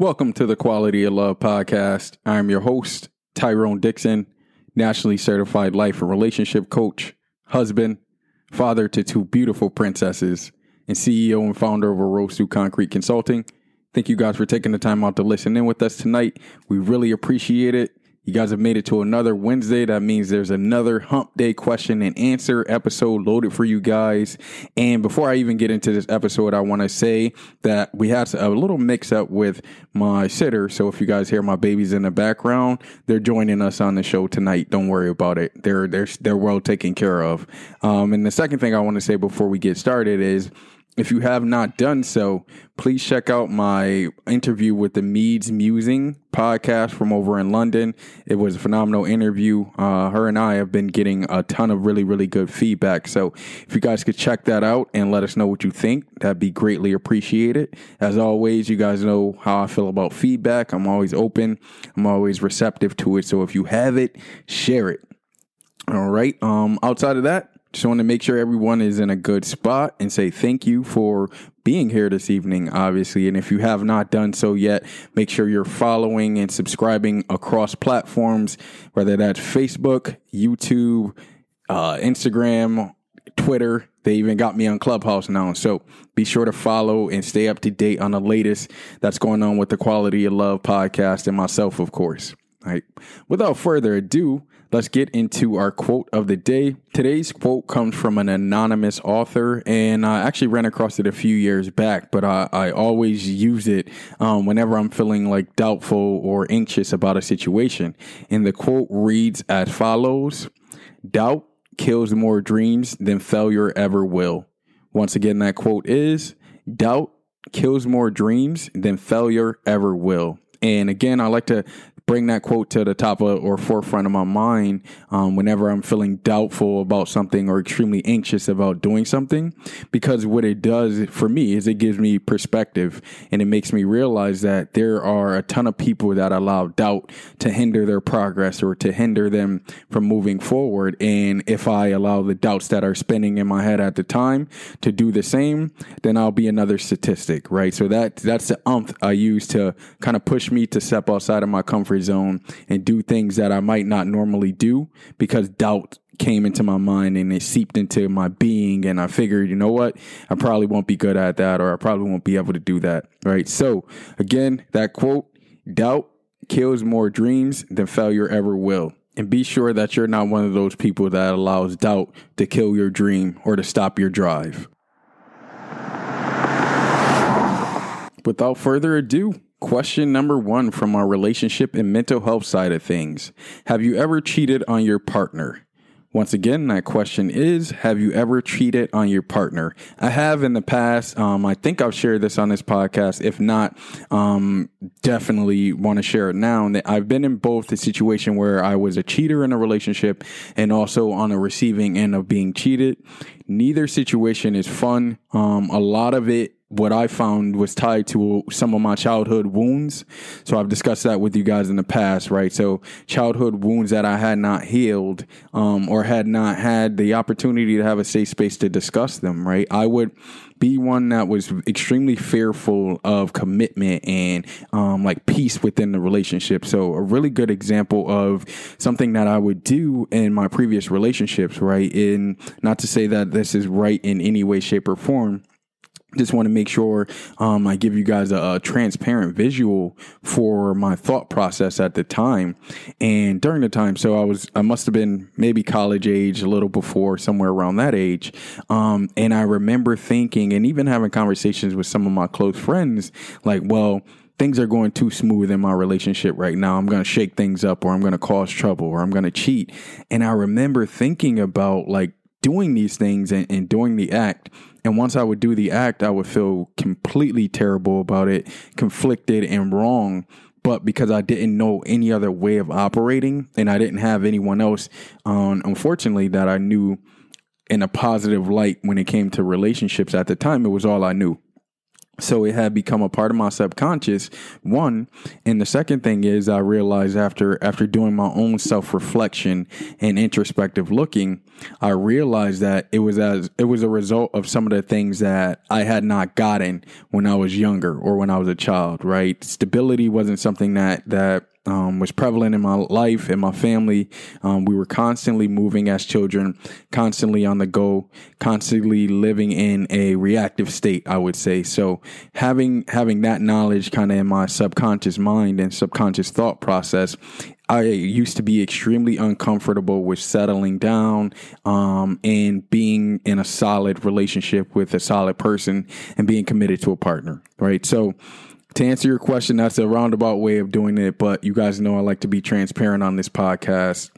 Welcome to the Quality of Love podcast. I'm your host, Tyrone Dixon, nationally certified life and relationship coach, husband, father to two beautiful princesses, and CEO and founder of Rose Through Concrete Consulting. Thank you guys for taking the time out to listen in with us tonight. We really appreciate it. You guys have made it to another Wednesday. That means there's another hump day question and answer episode loaded for you guys. And before I even get into this episode, I want to say that we had a little mix up with my sitter. So if you guys hear my babies in the background, they're joining us on the show tonight. Don't worry about it. They're they're they're well taken care of. Um, and the second thing I want to say before we get started is if you have not done so, please check out my interview with the Meads Musing podcast from over in London. It was a phenomenal interview. Uh, her and I have been getting a ton of really, really good feedback. So if you guys could check that out and let us know what you think, that'd be greatly appreciated. As always, you guys know how I feel about feedback. I'm always open, I'm always receptive to it. So if you have it, share it. All right. Um, outside of that, just want to make sure everyone is in a good spot and say thank you for being here this evening, obviously. And if you have not done so yet, make sure you're following and subscribing across platforms, whether that's Facebook, YouTube, uh, Instagram, Twitter. They even got me on Clubhouse now. So be sure to follow and stay up to date on the latest that's going on with the Quality of Love podcast and myself, of course. All right. Without further ado, Let's get into our quote of the day. Today's quote comes from an anonymous author, and I actually ran across it a few years back, but I, I always use it um, whenever I'm feeling like doubtful or anxious about a situation. And the quote reads as follows Doubt kills more dreams than failure ever will. Once again, that quote is Doubt kills more dreams than failure ever will. And again, I like to bring that quote to the top of, or forefront of my mind um, whenever I'm feeling doubtful about something or extremely anxious about doing something. Because what it does for me is it gives me perspective and it makes me realize that there are a ton of people that allow doubt to hinder their progress or to hinder them from moving forward. And if I allow the doubts that are spinning in my head at the time to do the same, then I'll be another statistic, right? So that that's the umph I use to kind of push me to step outside of my comfort comfort zone and do things that I might not normally do because doubt came into my mind and it seeped into my being and I figured, you know what? I probably won't be good at that or I probably won't be able to do that, right? So, again, that quote, doubt kills more dreams than failure ever will. And be sure that you're not one of those people that allows doubt to kill your dream or to stop your drive. Without further ado, Question number one from our relationship and mental health side of things Have you ever cheated on your partner? Once again, that question is Have you ever cheated on your partner? I have in the past. Um, I think I've shared this on this podcast. If not, um, definitely want to share it now. I've been in both the situation where I was a cheater in a relationship and also on the receiving end of being cheated. Neither situation is fun. Um, a lot of it what I found was tied to some of my childhood wounds. So I've discussed that with you guys in the past, right? So childhood wounds that I had not healed, um, or had not had the opportunity to have a safe space to discuss them, right? I would be one that was extremely fearful of commitment and um, like peace within the relationship. So a really good example of something that I would do in my previous relationships, right? In not to say that this is right in any way, shape, or form just want to make sure um, I give you guys a, a, transparent visual for my thought process at the time and during the time. So I was, I must have been maybe college age, a little before, somewhere around that age. Um, and I remember thinking and even having conversations with some of my close friends, like, well, things are going too smooth in my relationship right now. I'm going to shake things up or I'm going to cause trouble or I'm going to cheat. And I remember thinking about like doing these things and, and doing the act And once I would do the act, I would feel completely terrible about it, conflicted and wrong. But because I didn't know any other way of operating and I didn't have anyone else, um, unfortunately, that I knew in a positive light when it came to relationships at the time, it was all I knew. So it had become a part of my subconscious. One, and the second thing is I realized after after doing my own self reflection and introspective looking, I realized that it was as it was a result of some of the things that I had not gotten when I was younger or when I was a child. Right, stability wasn't something that that um, was prevalent in my life and my family. Um, we were constantly moving as children, constantly on the go, constantly living in a reactive state. I would say so. Having having that knowledge kind of in my subconscious mind and subconscious thought process, I used to be extremely uncomfortable with settling down um, and being in a solid relationship with a solid person and being committed to a partner. Right, so to answer your question, that's a roundabout way of doing it, but you guys know I like to be transparent on this podcast.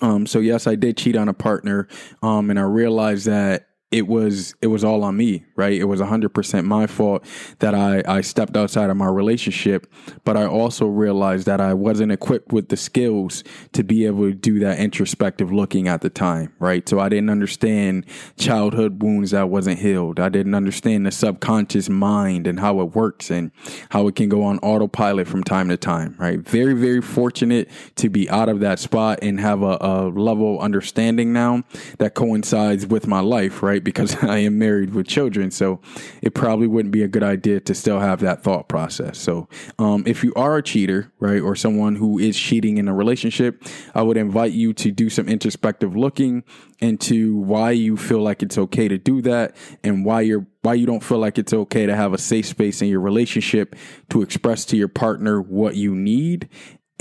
Um, so yes, I did cheat on a partner, um, and I realized that it was it was all on me, right? It was 100% my fault that I I stepped outside of my relationship, but I also realized that I wasn't equipped with the skills to be able to do that introspective looking at the time, right? So I didn't understand childhood wounds that wasn't healed. I didn't understand the subconscious mind and how it works and how it can go on autopilot from time to time, right? Very very fortunate to be out of that spot and have a, a level of understanding now that coincides with my life, right? Because I am married with children. So it probably wouldn't be a good idea to still have that thought process. So um, if you are a cheater, right, or someone who is cheating in a relationship, I would invite you to do some introspective looking into why you feel like it's okay to do that and why you're why you don't feel like it's okay to have a safe space in your relationship to express to your partner what you need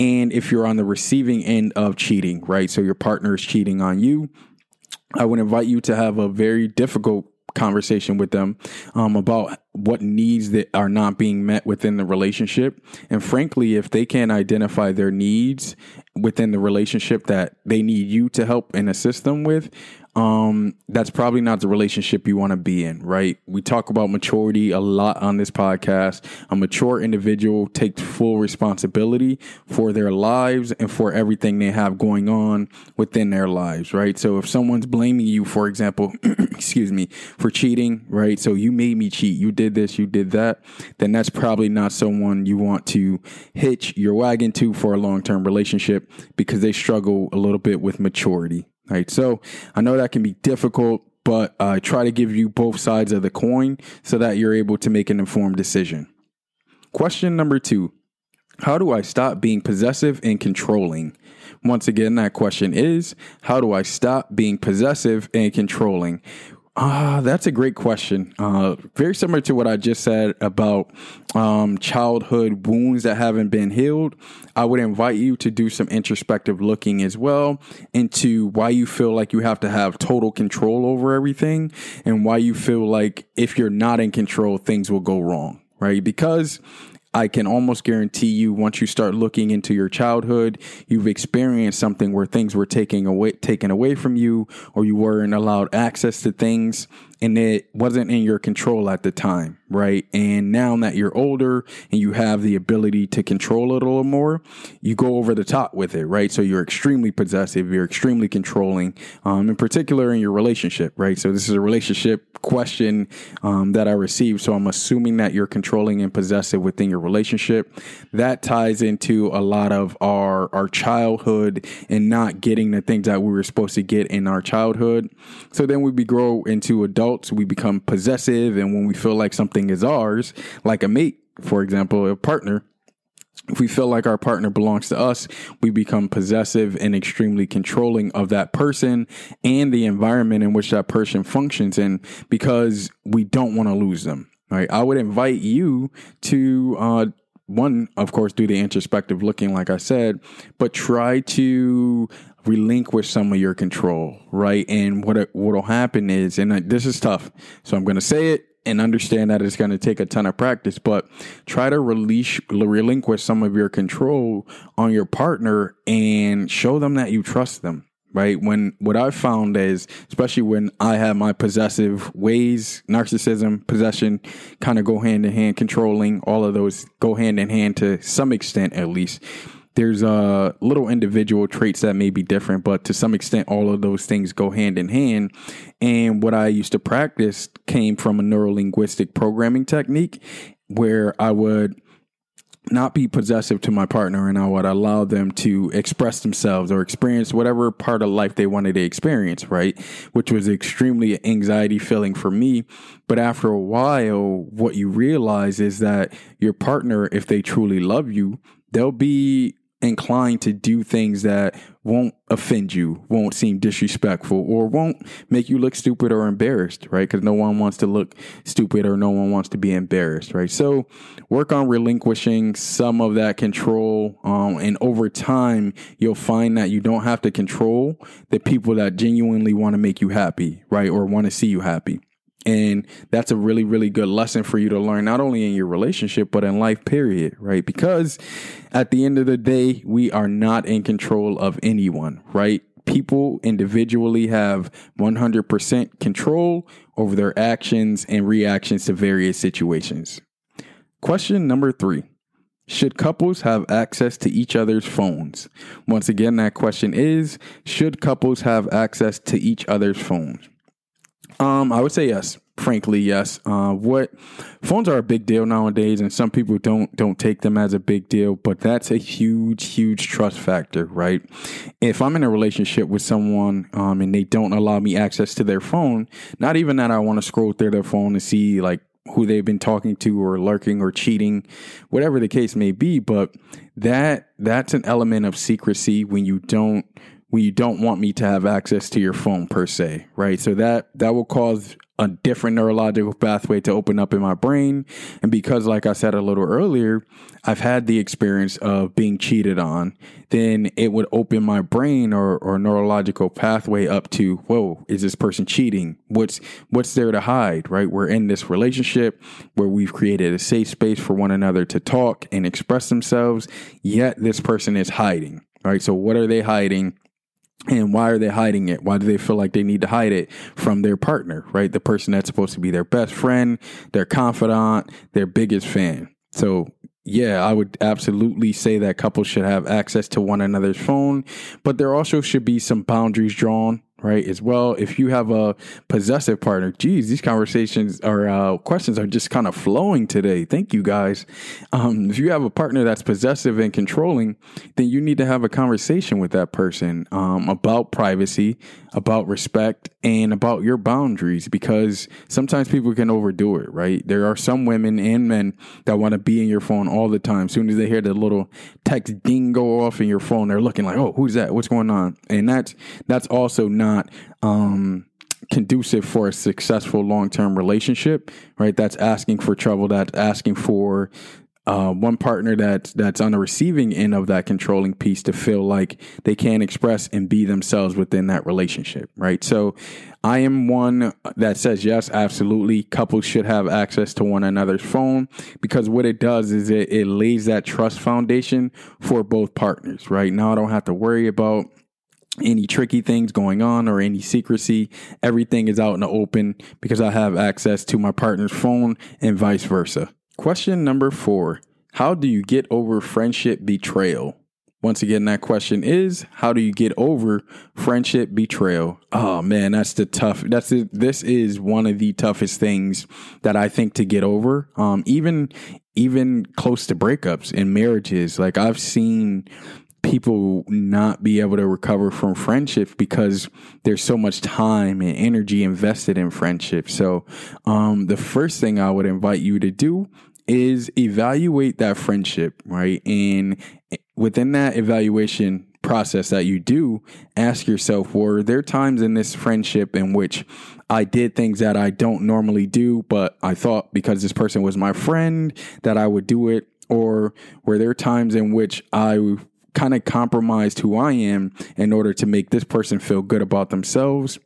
and if you're on the receiving end of cheating, right? So your partner is cheating on you, I would invite you to have a very difficult conversation with them um, about what needs that are not being met within the relationship. And frankly, if they can't identify their needs within the relationship that they need you to help and assist them with, um, that's probably not the relationship you want to be in, right? We talk about maturity a lot on this podcast. A mature individual takes full responsibility for their lives and for everything they have going on within their lives, right? So if someone's blaming you, for example, excuse me, for cheating, right? So you made me cheat, you did this, you did that, then that's probably not someone you want to hitch your wagon to for a long term relationship because they struggle a little bit with maturity. Right. So I know that can be difficult, but I uh, try to give you both sides of the coin so that you're able to make an informed decision. Question number two How do I stop being possessive and controlling? Once again, that question is How do I stop being possessive and controlling? Ah, uh, that's a great question. Uh, very similar to what I just said about um, childhood wounds that haven't been healed. I would invite you to do some introspective looking as well into why you feel like you have to have total control over everything and why you feel like if you're not in control, things will go wrong, right? Because I can almost guarantee you once you start looking into your childhood, you've experienced something where things were taken away taken away from you or you weren't allowed access to things and it wasn't in your control at the time, right? And now that you're older and you have the ability to control it a little more, you go over the top with it, right? So you're extremely possessive, you're extremely controlling, um, in particular in your relationship, right? So this is a relationship question um, that I received. So I'm assuming that you're controlling and possessive within your relationship. That ties into a lot of our our childhood and not getting the things that we were supposed to get in our childhood. So then we grow into adult adults, we become possessive. And when we feel like something is ours, like a mate, for example, a partner, if we feel like our partner belongs to us, we become possessive and extremely controlling of that person and the environment in which that person functions in because we don't want to lose them. Right. I would invite you to, uh, one, of course, do the introspective looking, like I said, but try to relinquish some of your control, right? And what what'll happen is, and this is tough, so I'm going to say it and understand that it's going to take a ton of practice, but try to release, relinquish some of your control on your partner and show them that you trust them right? When what I've found is, especially when I have my possessive ways, narcissism, possession kind of go hand in hand, controlling, all of those go hand in hand to some extent at least. There's uh, little individual traits that may be different, but to some extent, all of those things go hand in hand. And what I used to practice came from a neuro linguistic programming technique where I would not be possessive to my partner and I would allow them to express themselves or experience whatever part of life they wanted to experience, right? Which was extremely anxiety filling for me. But after a while, what you realize is that your partner, if they truly love you, they'll be inclined to do things that won't offend you, won't seem disrespectful, or won't make you look stupid or embarrassed, right? Because no one wants to look stupid or no one wants to be embarrassed, right? So work on relinquishing some of that control. Um, and over time, you'll find that you don't have to control the people that genuinely want to make you happy, right? Or want to see you happy. And that's a really, really good lesson for you to learn, not only in your relationship, but in life, period, right? Because at the end of the day, we are not in control of anyone, right? People individually have 100% control over their actions and reactions to various situations. Question number three Should couples have access to each other's phones? Once again, that question is Should couples have access to each other's phones? Um, I would say yes. Frankly, yes. Uh, what phones are a big deal nowadays, and some people don't don't take them as a big deal, but that's a huge, huge trust factor, right? If I'm in a relationship with someone um, and they don't allow me access to their phone, not even that I want to scroll through their phone and see like who they've been talking to or lurking or cheating, whatever the case may be, but that that's an element of secrecy when you don't when you don't want me to have access to your phone per se, right? So that that will cause a different neurological pathway to open up in my brain. And because, like I said a little earlier, I've had the experience of being cheated on, then it would open my brain or, or neurological pathway up to, whoa, is this person cheating? What's what's there to hide, right? We're in this relationship where we've created a safe space for one another to talk and express themselves, yet this person is hiding. Right. So what are they hiding? And why are they hiding it? Why do they feel like they need to hide it from their partner, right? The person that's supposed to be their best friend, their confidant, their biggest fan. So yeah, I would absolutely say that couples should have access to one another's phone, but there also should be some boundaries drawn right? As well, if you have a possessive partner, geez, these conversations or uh, questions are just kind of flowing today. Thank you guys. Um, if you have a partner that's possessive and controlling, then you need to have a conversation with that person um, about privacy, about respect, and about your boundaries because sometimes people can overdo it, right? There are some women and men that want to be in your phone all the time. As soon as they hear the little text ding go off in your phone, they're looking like, oh, who's that? What's going on? And that's that's also not um, conducive for a successful long term relationship, right? That's asking for trouble. That's asking for uh, one partner that that's on the receiving end of that controlling piece to feel like they can express and be themselves within that relationship, right? So, I am one that says yes, absolutely. Couples should have access to one another's phone because what it does is it, it lays that trust foundation for both partners, right? Now I don't have to worry about any tricky things going on or any secrecy. Everything is out in the open because I have access to my partner's phone and vice versa. Question number four How do you get over friendship betrayal? Once again, that question is how do you get over friendship betrayal? Oh man, that's the tough. That's the, this is one of the toughest things that I think to get over. Um, even even close to breakups in marriages, like I've seen people not be able to recover from friendship because there's so much time and energy invested in friendship. So, um, the first thing I would invite you to do is evaluate that friendship, right? And within that evaluation process that you do, ask yourself, were there times in this friendship in which I did things that I don't normally do, but I thought because this person was my friend that I would do it? Or were there times in which I kind of compromised who I am in order to make this person feel good about themselves?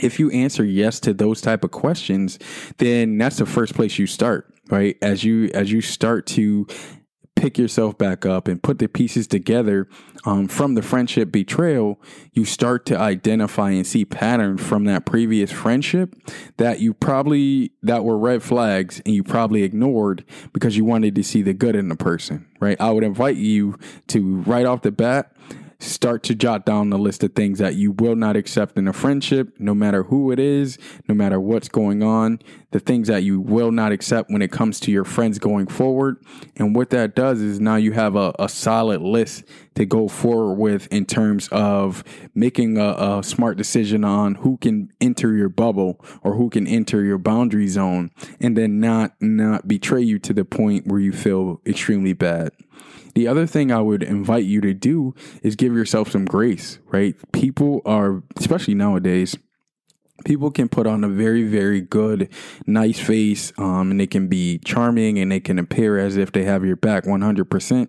If you answer yes to those type of questions, then that's the first place you start, right? As you as you start to pick yourself back up and put the pieces together um, from the friendship betrayal, you start to identify and see patterns from that previous friendship that you probably that were red flags and you probably ignored because you wanted to see the good in the person, right? I would invite you to right off the bat start to jot down the list of things that you will not accept in a friendship, no matter who it is, no matter what's going on, the things that you will not accept when it comes to your friends going forward. And what that does is now you have a, a solid list to go forward with in terms of making a, a smart decision on who can enter your bubble or who can enter your boundary zone and then not not betray you to the point where you feel extremely bad. The other thing I would invite you to do is give yourself some grace, right? People are, especially nowadays, people can put on a very very good nice face um, and they can be charming and they can appear as if they have your back 100%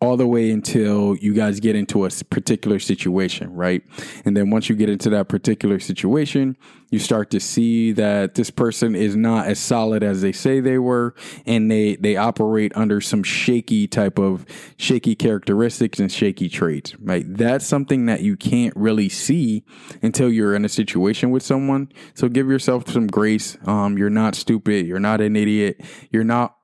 all the way until you guys get into a particular situation right? And then once you get into that particular situation you start to see that this person is not as solid as they say they were and they they operate under some shaky type of shaky characteristics and shaky traits. Right that's something that you can't really see until you're in a situation with someone. So give yourself some grace. Um, you're not stupid. You're not an idiot. You're not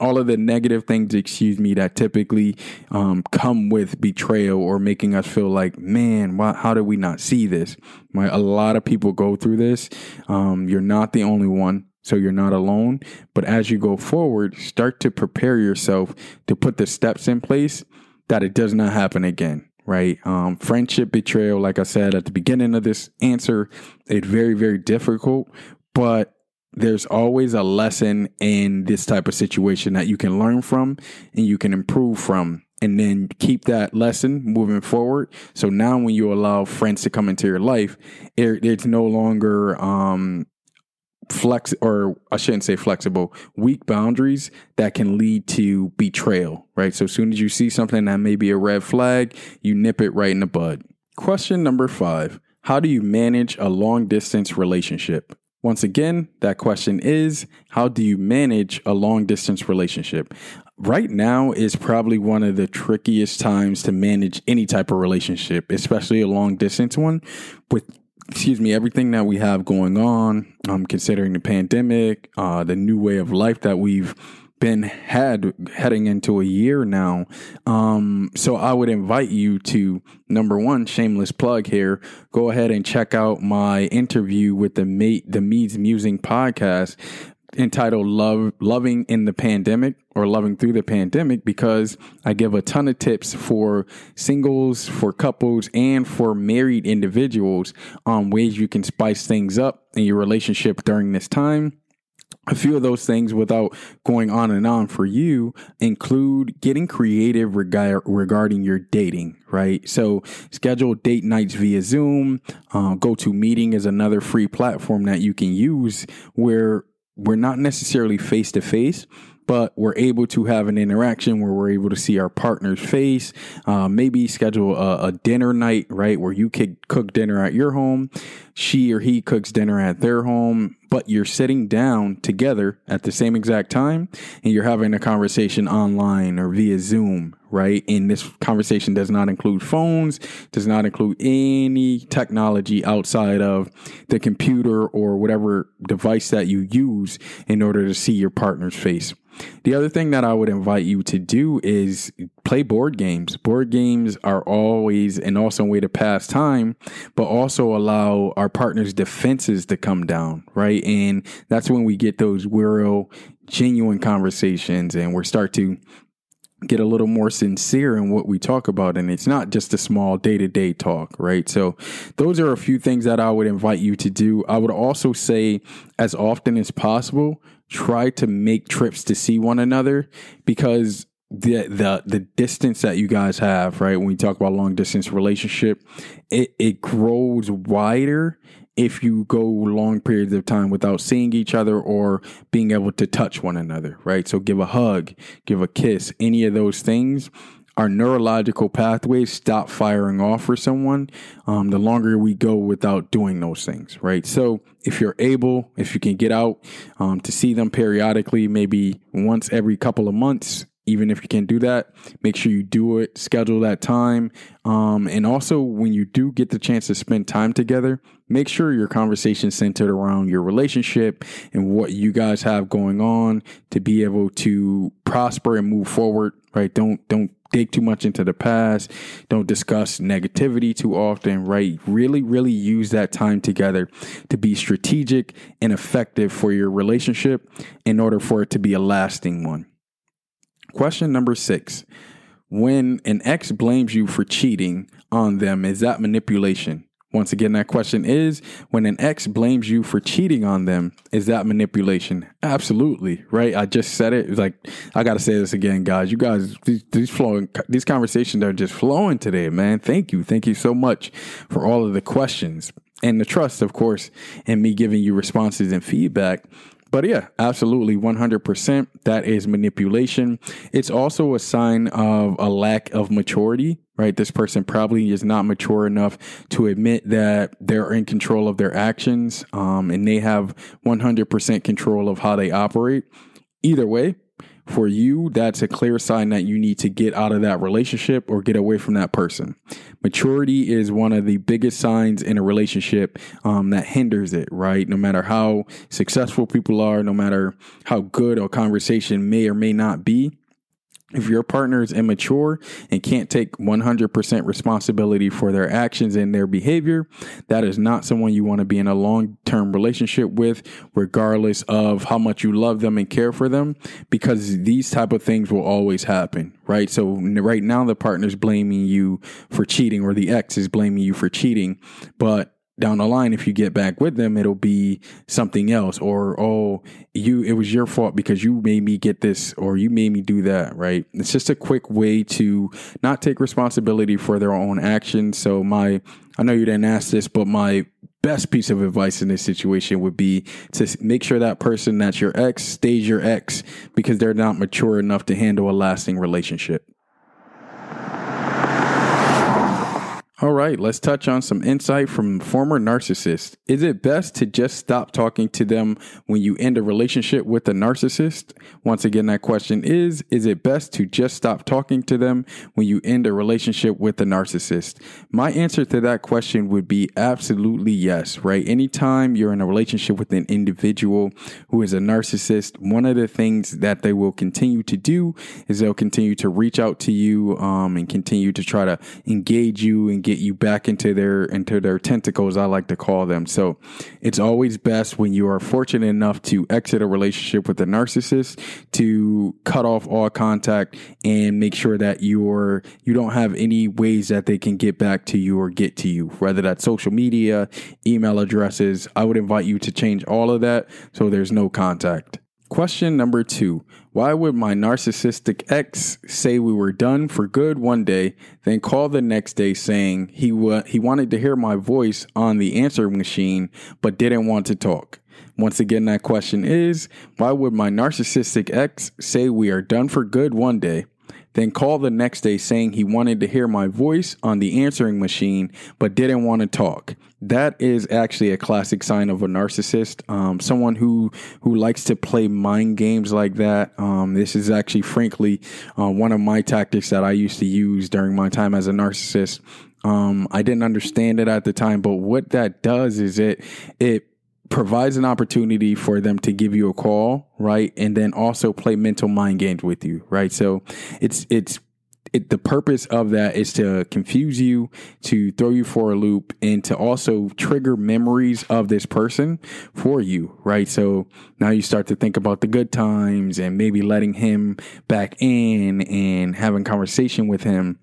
all of the negative things, excuse me, that typically um, come with betrayal or making us feel like, man, why, how did we not see this? A lot of people go through this. Um, you're not the only one. So you're not alone. But as you go forward, start to prepare yourself to put the steps in place that it does not happen again right? Um, friendship betrayal, like I said at the beginning of this answer, it's very, very difficult, but there's always a lesson in this type of situation that you can learn from and you can improve from and then keep that lesson moving forward. So now when you allow friends to come into your life, it, it's no longer um, flex or I shouldn't say flexible, weak boundaries that can lead to betrayal, right? So as soon as you see something that may be a red flag, you nip it right in the bud. Question number 5. How do you manage a long distance relationship? Once again, that question is how do you manage a long distance relationship? Right now is probably one of the trickiest times to manage any type of relationship, especially a long distance one with excuse me, everything that we have going on, um, considering the pandemic, uh, the new way of life that we've been had heading into a year now. Um, so I would invite you to number one, shameless plug here. Go ahead and check out my interview with the mate, the Meads Musing podcast entitled Love Loving in the Pandemic or Loving Through the Pandemic because I give a ton of tips for singles, for couples, and for married individuals on ways you can spice things up in your relationship during this time a few of those things without going on and on for you include getting creative reg- regarding your dating right? So schedule date nights via zoom. Uh, Meeting is another free platform that you can use where we're not necessarily face to face but we're able to have an interaction where we're able to see our partner's face. Uh, maybe schedule a, a, dinner night, right, where you could cook dinner at your home, she or he cooks dinner at their home, but you're sitting down together at the same exact time and you're having a conversation online or via Zoom, right? And this conversation does not include phones, does not include any technology outside of the computer or whatever device that you use in order to see your partner's face. The other thing that I would invite you to do is play board games. Board games are always an awesome way to pass time, but also allow our partner's defenses to come down, right? And that's when we get those real, genuine conversations and we start to get a little more sincere in what we talk about and it's not just a small day-to-day talk right so those are a few things that i would invite you to do i would also say as often as possible try to make trips to see one another because the the the distance that you guys have, right? When we talk about long distance relationship, it it grows wider if you go long periods of time without seeing each other or being able to touch one another, right? So give a hug, give a kiss, any of those things our neurological pathways stop firing off for someone um, the longer we go without doing those things right so if you're able if you can get out um, to see them periodically maybe once every couple of months even if you can't do that, make sure you do it, schedule that time. Um, and also, when you do get the chance to spend time together, make sure your conversation centered around your relationship and what you guys have going on to be able to prosper and move forward, right? Don't, don't dig too much into the past. Don't discuss negativity too often, right? Really, really use that time together to be strategic and effective for your relationship in order for it to be a lasting one. Question number six When an ex blames you for cheating on them, is that manipulation? Once again, that question is when an ex blames you for cheating on them, is that manipulation? Absolutely, right? I just said it. It's like I got to say this again, guys. You guys, these, these flowing, these conversations are just flowing today, man. Thank you, thank you so much for all of the questions and the trust, of course, and me giving you responses and feedback. But yeah, absolutely, 100%. That is manipulation. It's also a sign of a lack of maturity, right? This person probably is not mature enough to admit that they're in control of their actions um, and they have 100% control of how they operate. Either way, for you, that's a clear sign that you need to get out of that relationship or get away from that person. Maturity is one of the biggest signs in a relationship um, that hinders it, right? No matter how successful people are, no matter how good a conversation may or may not be, if your partner is immature and can't take 100% responsibility for their actions and their behavior, that is not someone you want to be in a long term relationship with, regardless of how much you love them and care for them, because these type of things will always happen, right? So right now the partner's blaming you for cheating or the ex is blaming you for cheating, but down the line if you get back with them it'll be something else. Or oh you it was your fault because you made me get this or you made me do that right? It's just a quick way to not take responsibility for their own actions. So my i know you didn't ask this but my best piece of advice in this situation would be to make sure that person that's your ex stays your ex because they're not mature enough to handle a lasting relationship All right, let's touch on some insight from former narcissists. Is it best to just stop talking to them when you end a relationship with a narcissist? Once again, that question is Is it best to just stop talking to them when you end a relationship with a narcissist? My answer to that question would be absolutely yes, right? Anytime you're in a relationship with an individual who is a narcissist, one of the things that they will continue to do is they'll continue to reach out to you um, and continue to try to engage you and get you back into their into their tentacles I like to call them. So it's always best when you are fortunate enough to exit a relationship with a narcissist to cut off all contact and make sure that you're you don't have any ways that they can get back to you or get to you, whether that's social media, email addresses. I would invite you to change all of that so there's no contact. Question number two Why would my narcissistic ex say we were done for good one day, then call the next day saying he, wa- he wanted to hear my voice on the answering machine but didn't want to talk? Once again, that question is Why would my narcissistic ex say we are done for good one day, then called the next day saying he wanted to hear my voice on the answering machine but didn't want to talk. That is actually a classic sign of a narcissist. Um, someone who who likes to play mind games like that. Um, this is actually, frankly, uh, one of my tactics that I used to use during my time as a narcissist. Um, I didn't understand it at the time, but what that does is it it provides an opportunity for them to give you a call, right? And then also play mental mind games with you, right? So it's it's it, the purpose of that is to confuse you, to throw you for a loop, and to also trigger memories of this person for you, right? So now you start to think about the good times and maybe letting him back in and having conversation with him.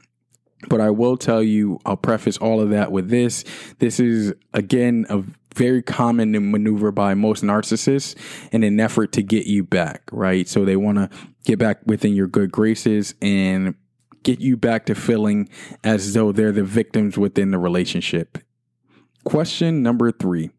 But I will tell you, I'll preface all of that with this. This is again a very common maneuver by most narcissists in an effort to get you back, right? So they want to get back within your good graces and get you back to feeling as though they're the victims within the relationship. Question number three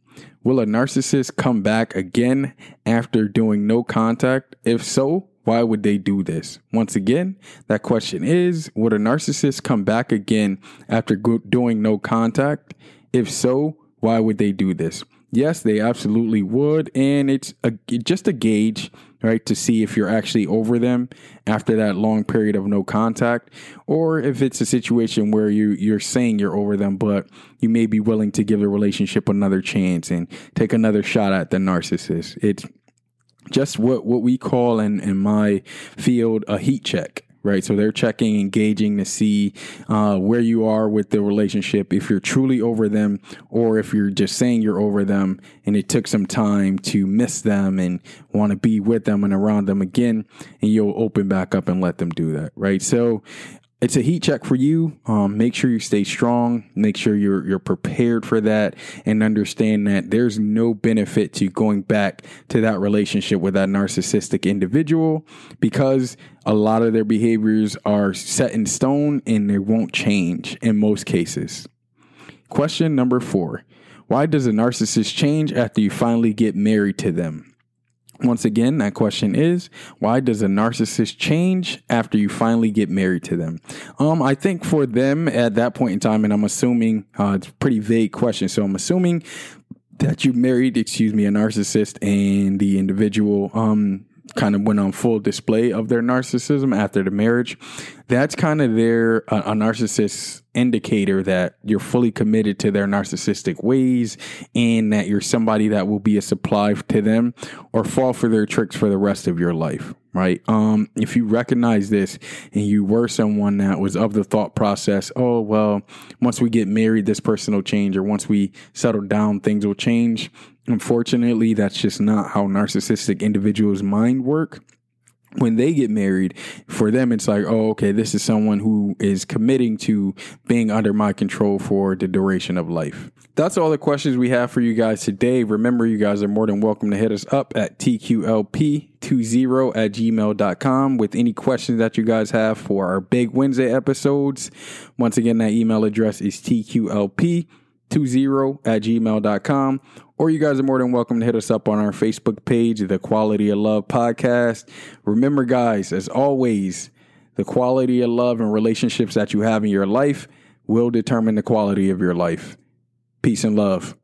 Will a narcissist come back again after doing no contact? If so, why would they do this? Once again, that question is Would a narcissist come back again after doing no contact? If so, why would they do this? Yes, they absolutely would. And it's a, just a gauge right? To see if you're actually over them after that long period of no contact, or if it's a situation where you you're saying you're over them, but you may be willing to give the relationship another chance and take another shot at the narcissist. It's just what what we call in in my field a heat check right? So they're checking, engaging to see uh, where you are with the relationship, if you're truly over them, or if you're just saying you're over them and it took some time to miss them and want to be with them and around them again, and you'll open back up and let them do that, right? So it's a heat check for you. Um, make sure you stay strong. Make sure you're you're prepared for that, and understand that there's no benefit to going back to that relationship with that narcissistic individual because a lot of their behaviors are set in stone and they won't change in most cases. Question number four: Why does a narcissist change after you finally get married to them? Once again, that question is why does a narcissist change after you finally get married to them? Um, I think for them at that point in time, and I'm assuming uh, it's a pretty vague question, so I'm assuming that you married, excuse me, a narcissist and the individual um, kind of went on full display of their narcissism after the marriage. That's kind of their a, narcissist indicator that you're fully committed to their narcissistic ways and that you're somebody that will be a supply to them or fall for their tricks for the rest of your life right um if you recognize this and you were someone that was of the thought process oh well once we get married this person will change or once we settle down things will change Unfortunately, that's just not how narcissistic individuals' mind work. When they get married, for them, it's like, oh, okay, this is someone who is committing to being under my control for the duration of life. That's all the questions we have for you guys today. Remember, you guys are more than welcome to hit us up at TQLP20 at gmail.com with any questions that you guys have for our big Wednesday episodes. Once again, that email address is TQLP20 at gmail.com or you guys are more than welcome to hit us up on our Facebook page, The Quality of Love Podcast. Remember, guys, as always, the quality of love and relationships that you have in your life will determine the quality of your life. Peace and love.